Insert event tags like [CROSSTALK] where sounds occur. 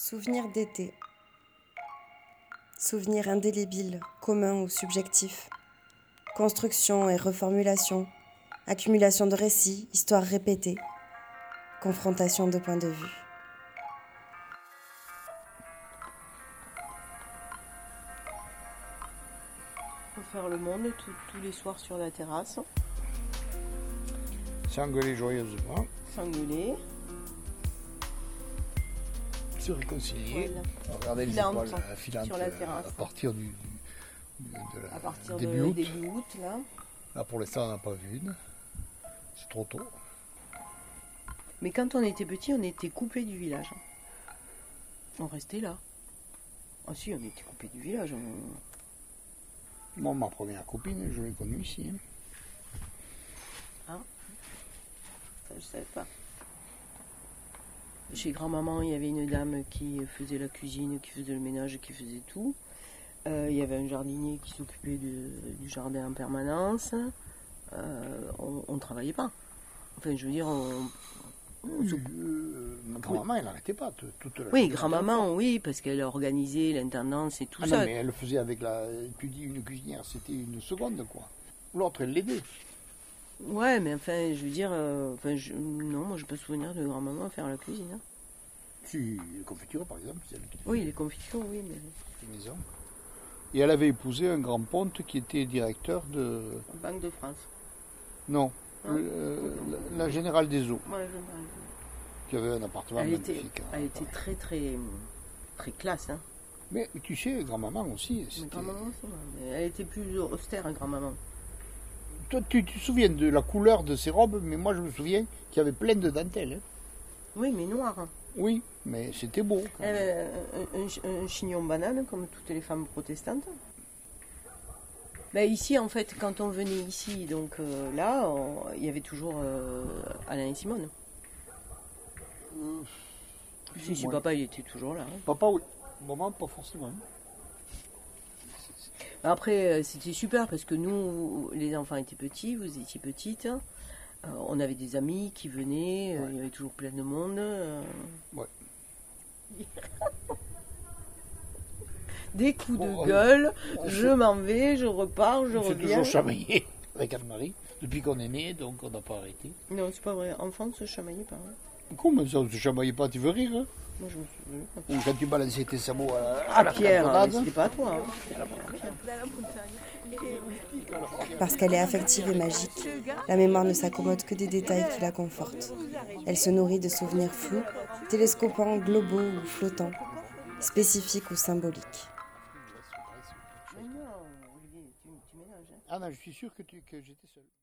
Souvenir d'été. Souvenir indélébile, commun ou subjectif. Construction et reformulation. Accumulation de récits, histoires répétées. Confrontation de points de vue. Faut faire le monde tout- tous les soirs sur la terrasse, s'engueuler joyeusement, s'engueuler. Se réconcilier, Voilà. regarder les étoiles à partir du, du- de la- À partir de début août. début août, là. Là pour l'instant on n'a pas vu une, c'est trop tôt. Mais quand on était petit, on était coupé du village. On restait là. Ah si, on était coupé du village. on- Moi ma première copine je l'ai connue ici. hein. Ça, je savais pas. Chez grand-maman, il y avait une dame qui faisait la cuisine, qui faisait le ménage, qui faisait tout. Euh, il y avait un jardinier qui s'occupait du jardin en permanence. Euh, on ne travaillait pas. Enfin, je veux dire, on- Euh, ma grand-maman elle n'arrêtait pas toute la Oui, grand-maman, oui, parce qu'elle organisait l'intendance et tout Ah ça. non mais elle le faisait avec la. Tu dis une cuisinière, c'était une seconde quoi. L'autre elle l'aidait. Ouais, mais enfin, je veux dire, euh, enfin, je- non, moi, je peux souvenir de grand-maman faire la cuisine. hein. Si, les confitures par exemple, c'est elle qui Oui, les confitures, oui, mais. Et elle avait épousé un grand ponte qui était directeur de. Banque de France. Non, le- euh, la, la générale des eaux, je- qui avait un appartement Elle était, magnifique. hein. elle était très, très, très classe. Hein. Mais tu sais, grand-maman aussi, Mais c'était- grand-maman aussi, moi. Mais Elle était plus austère, hein, grand-maman. Toi, tu, te souviens de la couleur de ses robes, mais moi je me souviens qu'il y avait plein de dentelles. hein. Oui, mais hein. Oui, mais c'était beau. quand Elle même. avait un, un chi- un chignon banane, comme toutes les femmes protestantes. Ben, ici, en fait, quand on venait ici, donc euh, là, on- il y avait toujours euh, Alain et Simone. Euh, Si, papa, il était toujours là. hein. Papa, oui. Maman, pas forcément. Après, euh, c'était super parce que nous, les enfants étaient petits, vous étiez petites. Euh, on avait des amis qui venaient, euh, il y avait toujours plein de monde. euh. Ouais. [LAUGHS] Des coups de gueule, on je m'en vais, je repars, je On reviens. toujours chamaillé [LAUGHS] avec Anne-Marie, depuis qu'on est né, donc on n'a pas arrêté. Non, c'est pas vrai, enfant se chamaillait pas. hein. Comment ça, on ne se chamaillait pas, tu veux rire hein Moi, je me souviens. Ou quand tu balançais tes sabots à, la- Ah, à la Pierre, cantonade, c'était pas à toi. hein. Parce qu'elle est affective et magique, la mémoire ne s'accommode que des détails qui la confortent. Elle se nourrit de souvenirs flous, télescopants, globaux ou flottants, spécifiques ou symboliques. Mais non, hein. Ah non, je suis sûr que, tu, que j'étais seul.